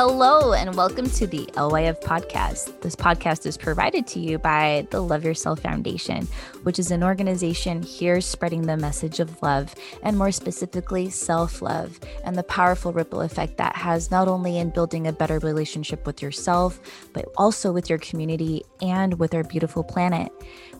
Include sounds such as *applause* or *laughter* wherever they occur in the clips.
Hello, and welcome to the LYF podcast. This podcast is provided to you by the Love Yourself Foundation, which is an organization here spreading the message of love and more specifically, self love and the powerful ripple effect that has not only in building a better relationship with yourself, but also with your community and with our beautiful planet.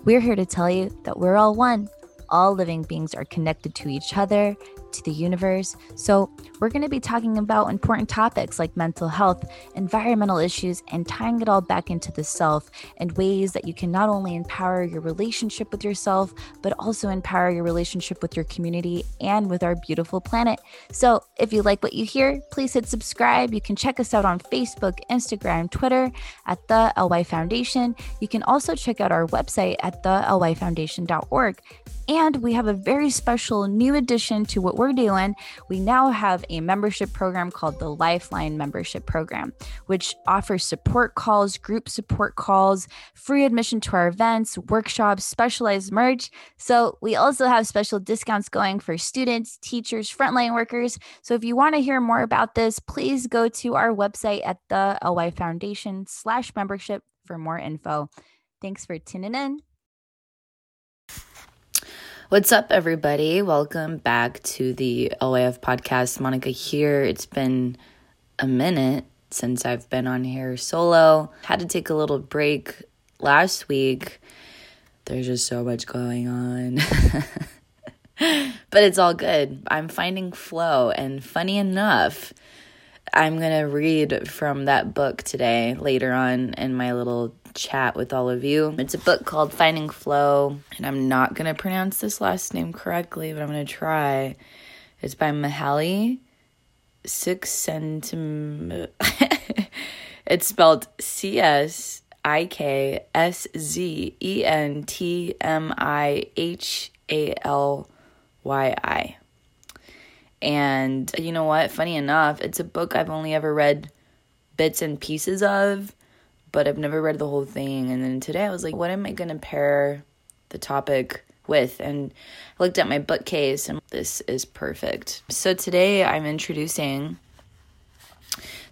We're here to tell you that we're all one. All living beings are connected to each other to the universe. So, we're going to be talking about important topics like mental health, environmental issues, and tying it all back into the self and ways that you can not only empower your relationship with yourself, but also empower your relationship with your community and with our beautiful planet. So, if you like what you hear, please hit subscribe. You can check us out on Facebook, Instagram, Twitter at the LY Foundation. You can also check out our website at thelyfoundation.org. And we have a very special new addition to what we're doing. We now have a membership program called the Lifeline Membership Program, which offers support calls, group support calls, free admission to our events, workshops, specialized merch. So we also have special discounts going for students, teachers, frontline workers. So if you want to hear more about this, please go to our website at the LY Foundation slash membership for more info. Thanks for tuning in. What's up, everybody? Welcome back to the LYF podcast. Monica here. It's been a minute since I've been on here solo. Had to take a little break last week. There's just so much going on. *laughs* but it's all good. I'm finding flow, and funny enough, I'm going to read from that book today later on in my little chat with all of you. It's a book called Finding Flow, and I'm not going to pronounce this last name correctly, but I'm going to try. It's by Mihaly Csikszentmihalyi. *laughs* it's spelled C S I K S Z E N T M I H A L Y I. And you know what? Funny enough, it's a book I've only ever read bits and pieces of but I've never read the whole thing. And then today I was like, what am I going to pair the topic with? And I looked at my bookcase and this is perfect. So today I'm introducing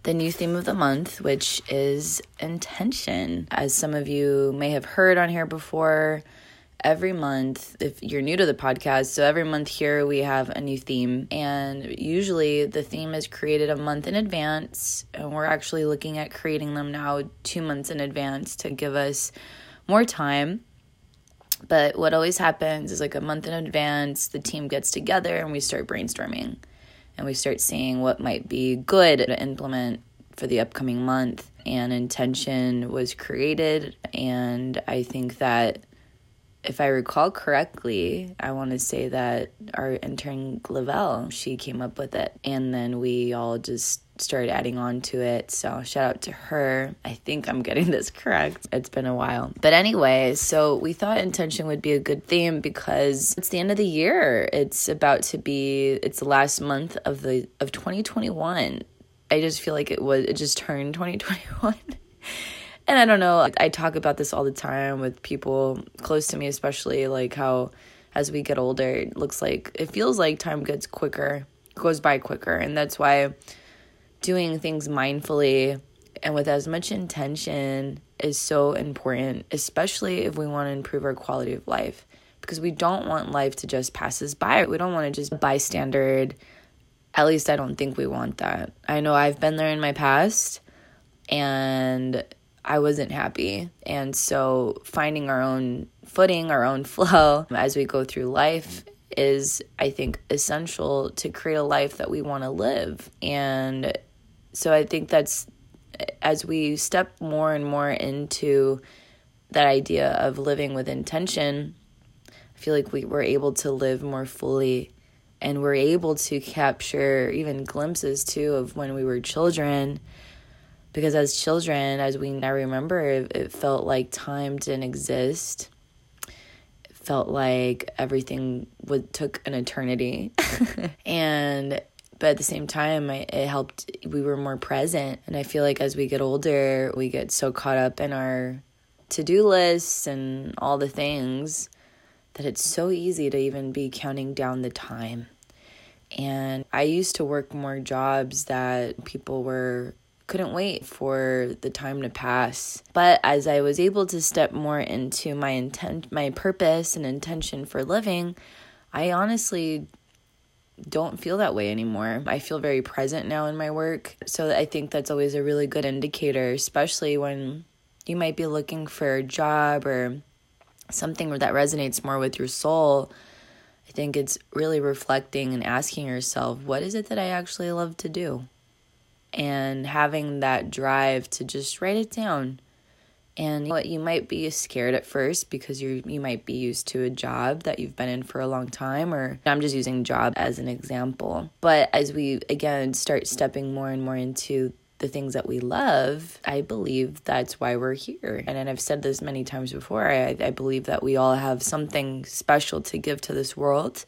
the new theme of the month, which is intention. As some of you may have heard on here before, every month, if you're new to the podcast, so every month here we have a new theme. And usually the theme is created a month in advance. And we're actually looking at creating them now two months in advance to give us more time. But what always happens is like a month in advance, the team gets together and we start brainstorming and we start seeing what might be good to implement for the upcoming month. And intention was created. And I think that if I recall correctly, I want to say that our intern Lavelle, she came up with it. And then we all just started adding on to it. So shout out to her. I think I'm getting *laughs* this correct. It's been a while. But anyway, so we thought intention would be a good theme because it's the end of the year. It's about to be it's the last month of the of 2021. I just feel like it was it just turned 2021. *laughs* and I don't know, I talk about this all the time with people close to me, especially like how as we get older, it looks like it feels like time gets quicker, goes by quicker. And that's why doing things mindfully and with as much intention is so important, especially if we want to improve our quality of life. Because we don't want life to just pass us by. We don't want to just bystander. At least I don't think we want that. I know I've been there in my past and I wasn't happy. And so finding our own footing, our own *laughs* flow as we go through life is, I think, essential to create a life that we want to live. And so I think that's as we step more and more into that idea of living with intention, I feel like we were able to live more fully and we're able to capture even glimpses too of when we were children because as children, as we now remember, it, it felt like time didn't exist. It felt like everything would took an eternity, *laughs* and but at the same time, it helped. We were more present, and I feel like as we get older, we get so caught up in our to do lists and all the things that it's so easy to even be counting down the time. And I used to work more jobs that people were couldn't wait for the time to pass. But as I was able to step more into my intent, my purpose and intention for living, I honestly don't feel that way anymore. I feel very present now in my work. So I think that's always a really good indicator, especially when you might be looking for a job or something that resonates more with your soul. I think it's really reflecting and asking yourself, what is it that I actually love to do? And having that drive to just write it down and what you might be scared at first because you you might be used to a job that you've been in for a long time or I'm just using job as an example. But as we again start stepping more and more into the things that we love, I believe that's why we're here. And, and I've said this many times before. I, I believe that we all have something special to give to this world.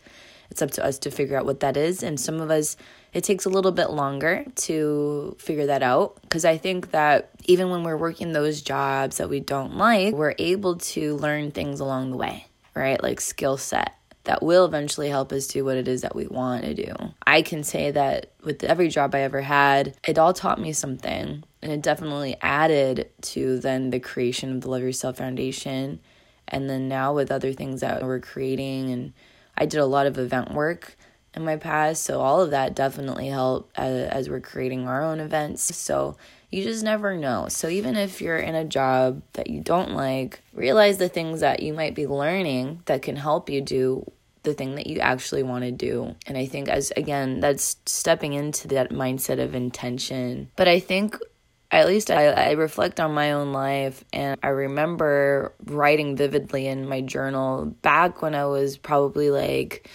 It's up to us to figure out what that is. And some of us it takes a little bit longer to figure that out because I think that even when we're working those jobs that we don't like, we're able to learn things along the way, right? Like skill set that will eventually help us do what it is that we want to do. I can say that with every job I ever had, it all taught me something and it definitely added to then the creation of the Love Yourself Foundation. And then now with other things that we're creating, and I did a lot of event work in my past. So all of that definitely helped as, as we're creating our own events. So you just never know. So even if you're in a job that you don't like, realize the things that you might be learning that can help you do the thing that you actually want to do. And I think as again, that's stepping into that mindset of intention. But I think at least I, I reflect on my own life and I remember writing vividly in my journal back when I was probably like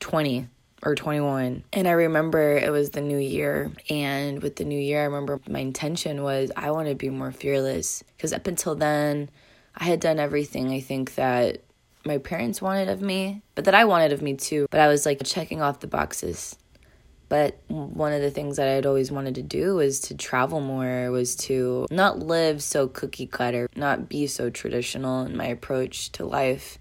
20 or 21. And I remember it was the new year. And with the new year, I remember my intention was I want to be more fearless. Because up until then, I had done everything I think that my parents wanted of me, but that I wanted of me too. But I was like checking off the boxes. But one of the things that I'd always wanted to do was to travel more, was to not live so cookie cutter, not be so traditional in my approach to life.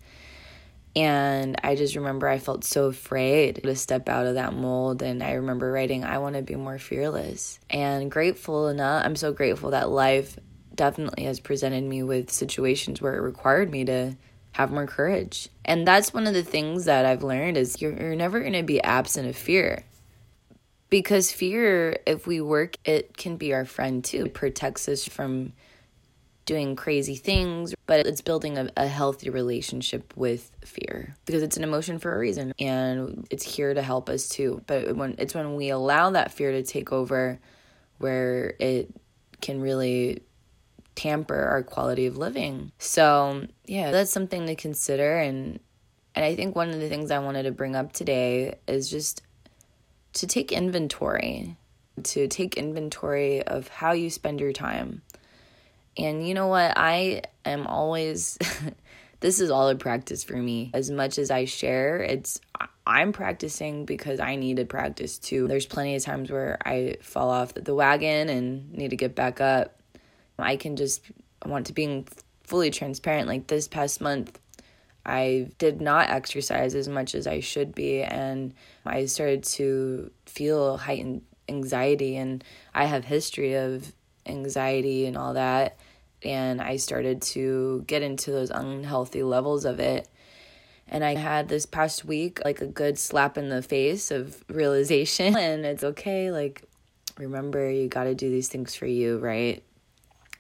And I just remember I felt so afraid to step out of that mold. And I remember writing, I want to be more fearless. And grateful enough, I'm so grateful that life definitely has presented me with situations where it required me to have more courage. And that's one of the things that I've learned is you're, you're never going to be absent of fear. Because fear, if we work, it can be our friend too. It protects us from doing crazy things, but it's building a, a, healthy relationship with fear because it's an emotion for a reason and it's here to help us too. But when it's when we allow that fear to take over where it can really tamper our quality of living. So, yeah, that's something to consider and and I think one of the things I wanted to bring up today is just to take inventory, to take inventory of how you spend your time and you know what? I am always, *laughs* this is all a practice for me. As much as I share, it's, I'm practicing because I need to practice too. There's plenty of times where I fall off the wagon and need to get back up. I can just want to being fully transparent. Like this past month, I did not exercise as much as I should be, and I started to feel heightened anxiety. And I have history of anxiety and all that and I started to get into those unhealthy levels of it. And I had this past week like a good slap in the face of realization *laughs* and it's okay like remember you got to do these things for you, right?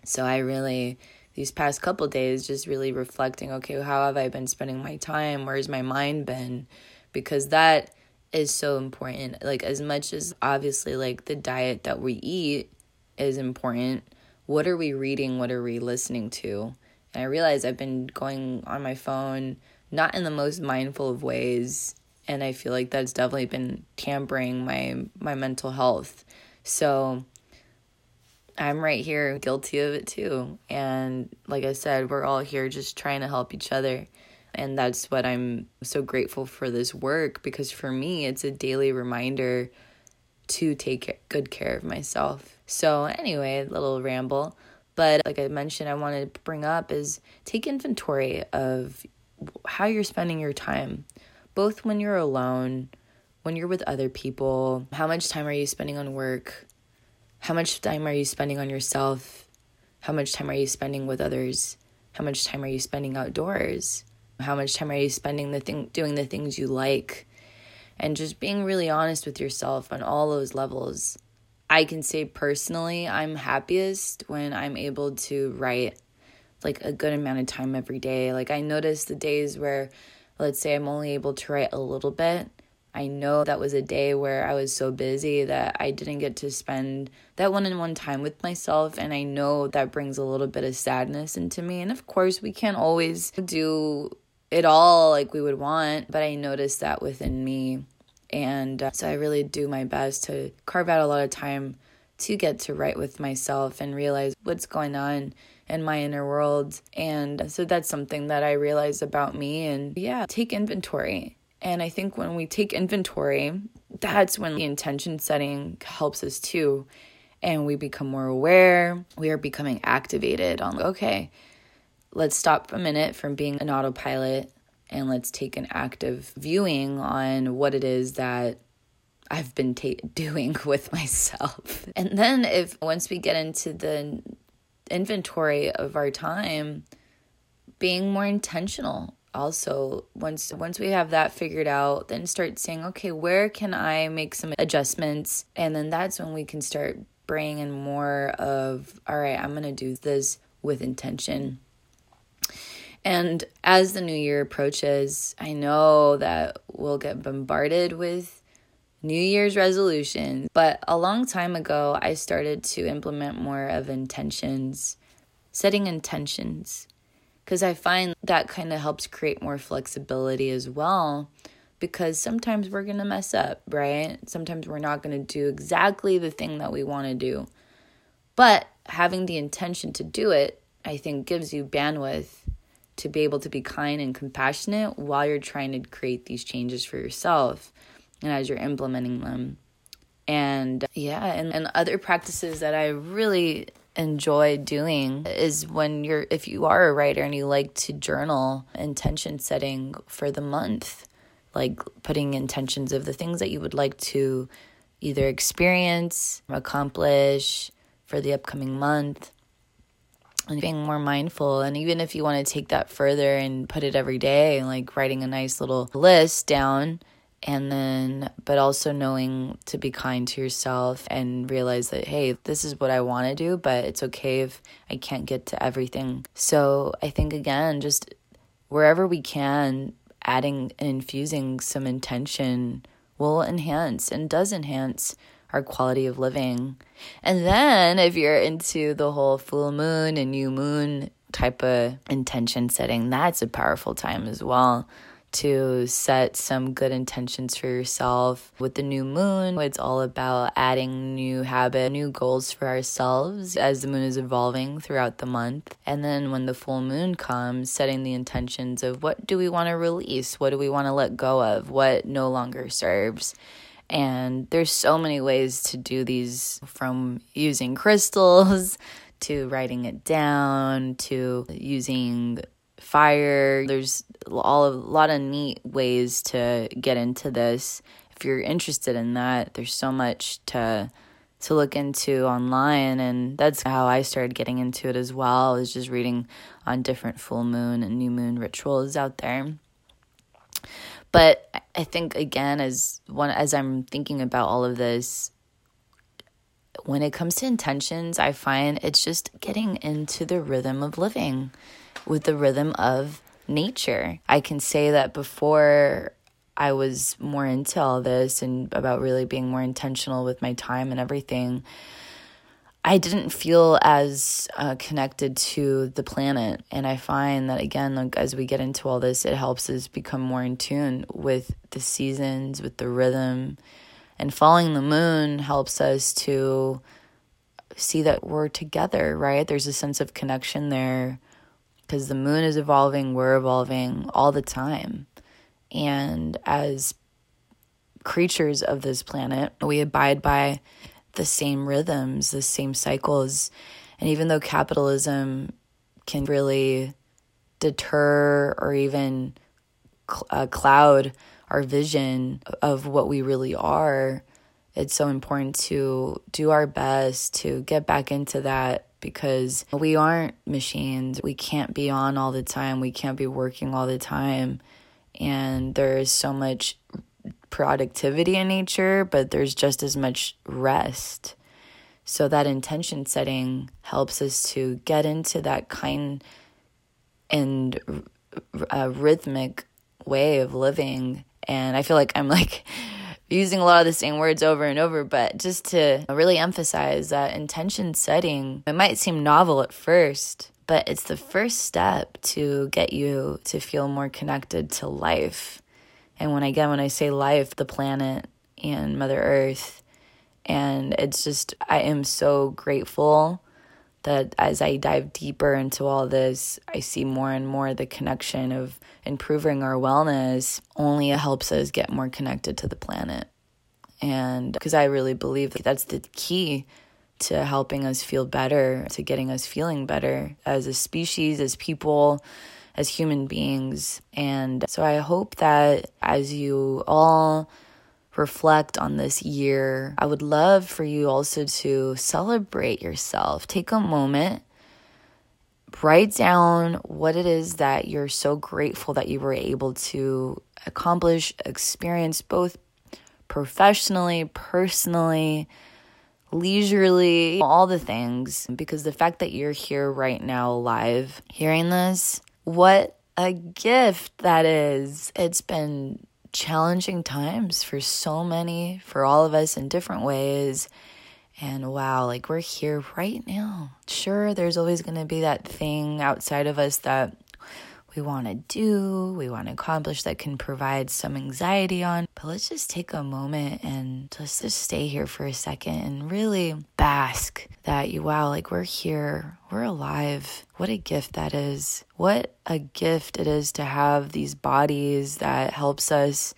So I really these past couple days just really reflecting okay, how have I been spending my time? Where's my mind been? Because that is so important. Like as much as obviously like the diet that we eat is important, what are we reading? What are we listening to? And I realize I've been going on my phone not in the most mindful of ways and I feel like that's definitely been tampering my my mental health. So I'm right here guilty of it too. And like I said, we're all here just trying to help each other. And that's what I'm so grateful for this work because for me it's a daily reminder to take good care of myself. So, anyway, little ramble. But like I mentioned, I wanted to bring up is take inventory of how you're spending your time, both when you're alone, when you're with other people. How much time are you spending on work? How much time are you spending on yourself? How much time are you spending with others? How much time are you spending outdoors? How much time are you spending the thing doing the things you like? And just being really honest with yourself on all those levels. I can say personally, I'm happiest when I'm able to write like a good amount of time every day. Like I notice the days where let's say I'm only able to write a little bit. I know that was a day where I was so busy that I didn't get to spend that one on one time with myself. And I know that brings a little bit of sadness into me. And of course, we can't always do it all like we would want, but I noticed that within me. And uh, so I really do my best to carve out a lot of time to get to write with myself and realize what's going on in my inner world. And so that's something that I realized about me. And yeah, take inventory. And I think when we take inventory, that's when the intention setting helps us too. And we become more aware. We are becoming activated on, okay, let's stop a minute from being an autopilot and let's take an active viewing on what it is that I've been ta- doing *laughs* with myself. And then, if once we get into the inventory of our time, being more intentional. Also, once once we have that figured out, then start saying, okay, where can I make some adjustments? And then that's when we can start bringing in more of, all right, I'm gonna do this with intention. And as the new year approaches, I know that we'll get bombarded with New Year's resolutions. But a long time ago, I started to implement more of intentions, setting intentions, because I find that kind of helps create more flexibility as well. Because sometimes we're going to mess up, right? Sometimes we're not going to do exactly the thing that we want to do. But having the intention to do it, I think, gives you bandwidth to be able to be kind and compassionate while you're trying to create these changes for yourself and as you're implementing them. And yeah, and, and other practices that I really enjoy doing is when you're if you are a writer and you like to journal intention setting for the month like putting intentions of the things that you would like to either experience accomplish for the upcoming month and being more mindful. And even if you want to take that further and put it every day, like writing a nice little list down, and then, but also knowing to be kind to yourself and realize that, hey, this is what I want to do, but it's okay if I can't get to everything. So I think, again, just wherever we can, adding and infusing some intention will enhance and does enhance our quality of living. And then if you're into the whole full moon and new moon type of intention setting, that's a powerful time as well to set some good intentions for yourself. With the new moon, it's all about adding new habit, new goals for ourselves as the moon is evolving throughout the month. And then when the full moon comes, setting the intentions of what do we want to release? What do we want to let go of? What no longer serves? And there's so many ways to do these from using *laughs* crystals to writing it down to using fire. There's all a lot of neat ways to get into this. If you're interested in that, there's so much to to look into online and that's how I started getting into it as well. Is just reading on different full moon and new moon rituals out there. But I think again as one as I'm thinking about all of this when it comes to intentions, I find it's just getting into the rhythm of living with the rhythm of nature. I can say that before I was more into all this and about really being more intentional with my time and everything, I didn't feel as uh, connected to the planet. And I find that, again, like, as we get into all this, it helps us become more in tune with the seasons, with the rhythm. And following the moon helps us to see that we're together, right? There's a sense of connection there because the moon is evolving, we're evolving all the time. And as creatures of this planet, we abide by the same rhythms, the same cycles. And even though capitalism can really deter or even cl- uh, cloud our vision of what we really are, it's so important to do our best to get back into that because we aren't machines. We can't be on all the time. We can't be working all the time. And there is so much productivity in nature, but there's just as much rest. So that intention setting helps us to get into that kind and uh, rhythmic way of living. And I feel like I'm like using a lot of the same words over and over, but just to really emphasize that intention setting, it might seem novel at first, but it's the first step to get you to feel more connected to life. And when again, when I say life, the planet and Mother Earth, and it's just, I am so grateful that as I dive deeper into all this, I see more and more the connection of improving our wellness only helps us get more connected to the planet. And because I really believe that that's the key to helping us feel better, to getting us feeling better as a species, as people, as human beings. And so I hope that as you all reflect on this year, I would love for you also to celebrate yourself. Take a moment, write down what it is that you're so grateful that you were able to accomplish, experience both professionally, personally, leisurely, all the things. Because the fact that you're here right now, live, hearing this, what a gift that is. It's been challenging times for so many, for all of us in different ways. And wow, like we're here right now. Sure, there's always going to be that thing outside of us that we want to do, we want to accomplish that can provide some anxiety on. But let's just take a moment and just, just stay here for a second and really bask that you, wow, like we're here, we're alive. What a gift that is. What a gift it is to have these bodies that helps us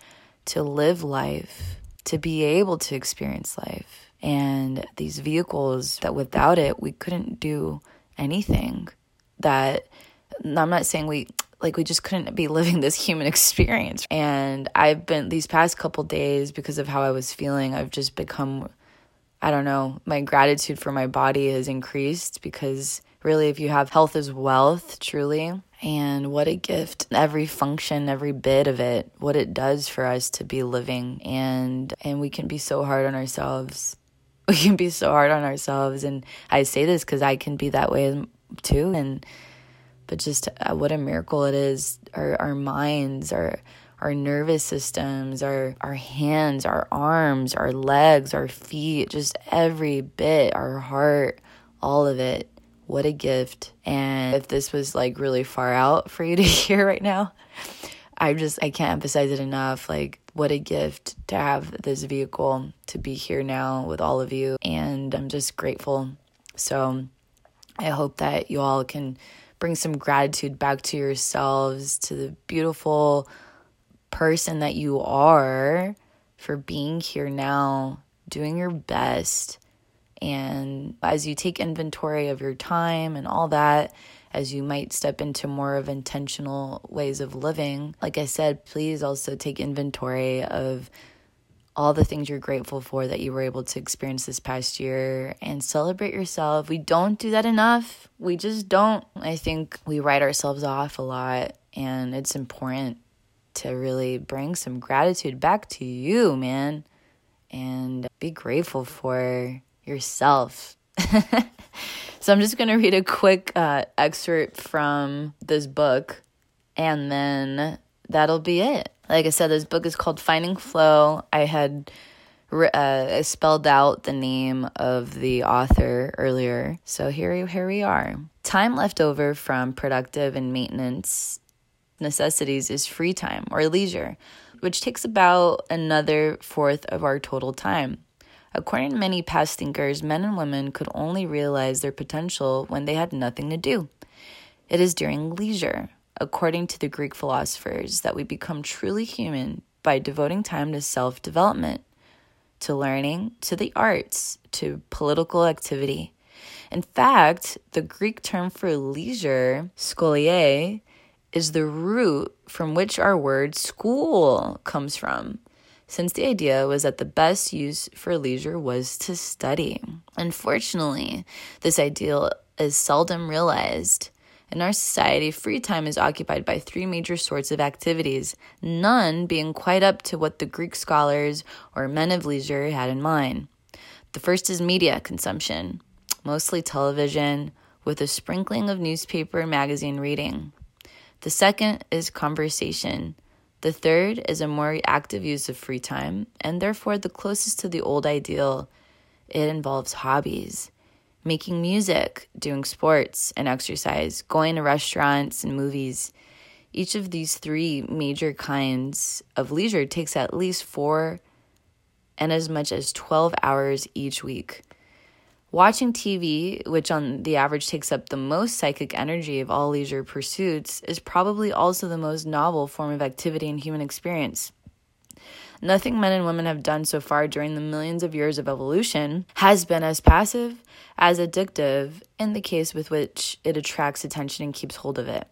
to live life, to be able to experience life. And these vehicles that without it, we couldn't do anything. That I'm not saying we like we just couldn't be living *laughs* this human experience. And I've been these past couple days because of how I was feeling, I've just become I don't know, my gratitude for my body has increased because really if you have health is wealth, truly. And what a gift every function, every bit of it, what it does for us to be living and and we can be so hard on ourselves. *laughs* We can be so hard on ourselves and I say this cuz I can be that way too and but just uh, what a miracle it is. Our our minds our our nervous systems our our hands our arms our legs our feet just every bit our heart all of it. What a gift. And if this was like really far out for you to *laughs* hear right now i just i can't emphasize it enough. Like what a gift to have this vehicle to be here now with all of you. And i'm just grateful. So i hope that you all can bring some gratitude back to yourselves, to the beautiful person that you are for being here now, doing your best. And as you take inventory of your time and all that, as you might step into more of intentional ways of living, like I said, please also take inventory of all the things you're grateful for that you were able to experience this past year and celebrate yourself. We don't do that enough. We just don't. I think we write ourselves off a lot, and it's important to really bring some gratitude back to you, man, and be grateful for yourself. *laughs* so, I'm just going to read a quick uh, excerpt from this book, and then that'll be it. Like I said, this book is called Finding Flow. I had uh, spelled out the name of the author earlier. So here, here we are. Time left over from productive and maintenance necessities is free time or leisure, which takes about another fourth of our total time. According to many past thinkers, men and women could only realize their potential when they had nothing to do. It is during leisure, according to the Greek philosophers, that we become truly human by devoting time to self development, to learning, to the arts, to political activity. In fact, the Greek term for leisure, scholiae, is the root from which our word school comes from. since the idea was that the best use for leisure was to study. Unfortunately, this ideal is seldom realized. In our society, free time is occupied by three major sorts of activities, none being quite up to what the Greek scholars or men of leisure had in mind. The first is media consumption, mostly television, with a sprinkling of newspaper and magazine reading. The second is conversation. The third is a more active use of free time, and therefore the closest to the old ideal. It involves hobbies, making music, doing sports and exercise, going to restaurants and movies. Each of these three major kinds of leisure takes at least four and as much as 12 hours each week. Watching TV, which on the average takes up the most psychic energy of all leisure pursuits, is probably also the most novel form of activity in human experience. Nothing men and women have done so far during the millions of years of evolution has been as passive, as addictive, in the case with which it attracts attention and keeps hold of it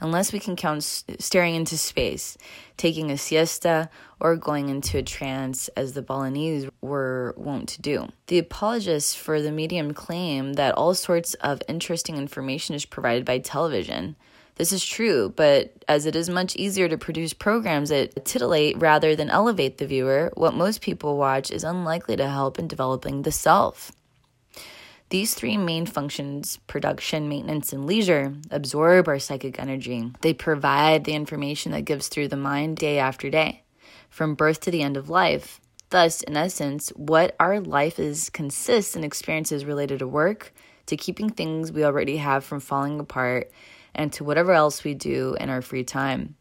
unless we can count staring into space, taking a siesta, or going into a trance as the Balinese were wont to do. The apologists for the medium claim that all sorts of interesting information is provided by television. This is true, but as it is much easier to produce programs that titillate rather than elevate the viewer, what most people watch is unlikely to help in developing the self. These three main functions production, maintenance, and leisure absorb our psychic energy. They provide the information that gives through the mind day after day, from birth to the end of life. Thus, in essence, what our life is consists in experiences related to work, to keeping things we already have from falling apart, and to whatever else we do in our free time.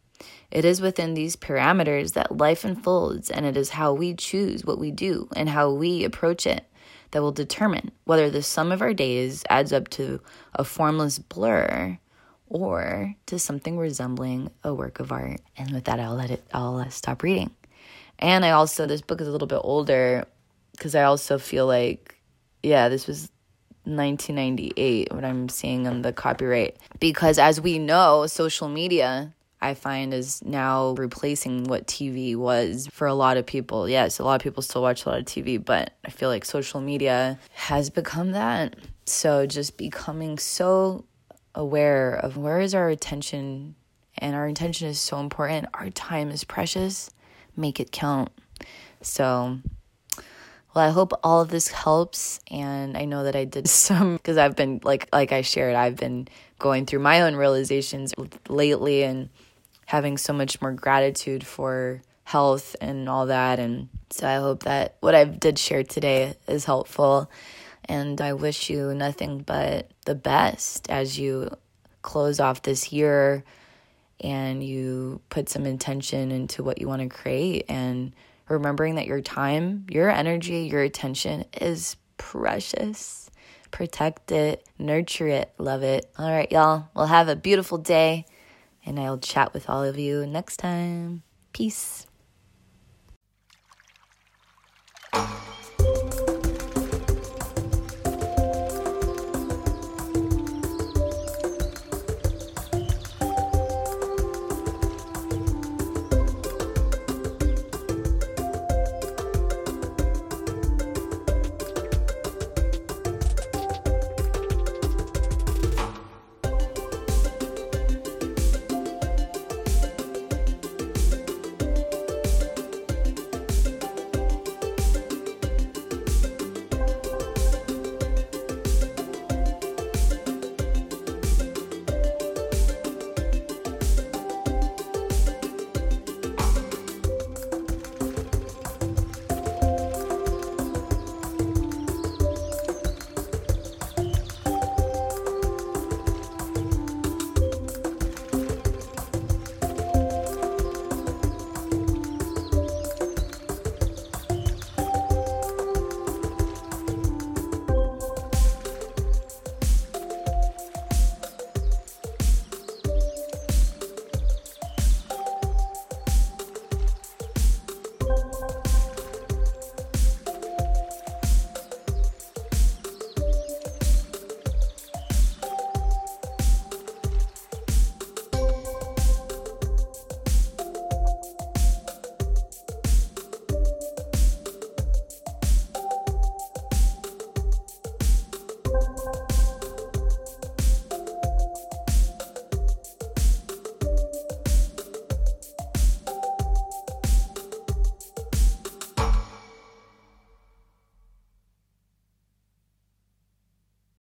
It is within these parameters that life unfolds, and it is how we choose what we do and how we approach it that will determine whether the sum of our days adds up to a formless blur or to something resembling a work of art. And with that, I'll let it, I'll uh, stop reading. And I also, this book is a little bit older because I also feel like, yeah, this was 1998, what I'm seeing on the copyright. Because as we know, social media I find is now replacing what TV was for a lot of people. Yes, a lot of people still watch a lot of TV, but I feel like social media has become that. So just becoming so aware of where is our attention and our attention is so important. Our time is precious. Make it count. So well, I hope all of this helps and I know that I did *laughs* some because I've been like like I shared, I've been going through my own realizations lately and having so much more gratitude for health and all that. And so I hope that what I did share today is helpful. And I wish you nothing but the best as you close off this year and you put some intention into what you want to create and remembering that your time, your energy, your attention is precious. Protect it, nurture it, love it. All right, y'all. We'll have a beautiful day, and I'll chat with all of you next time. Peace.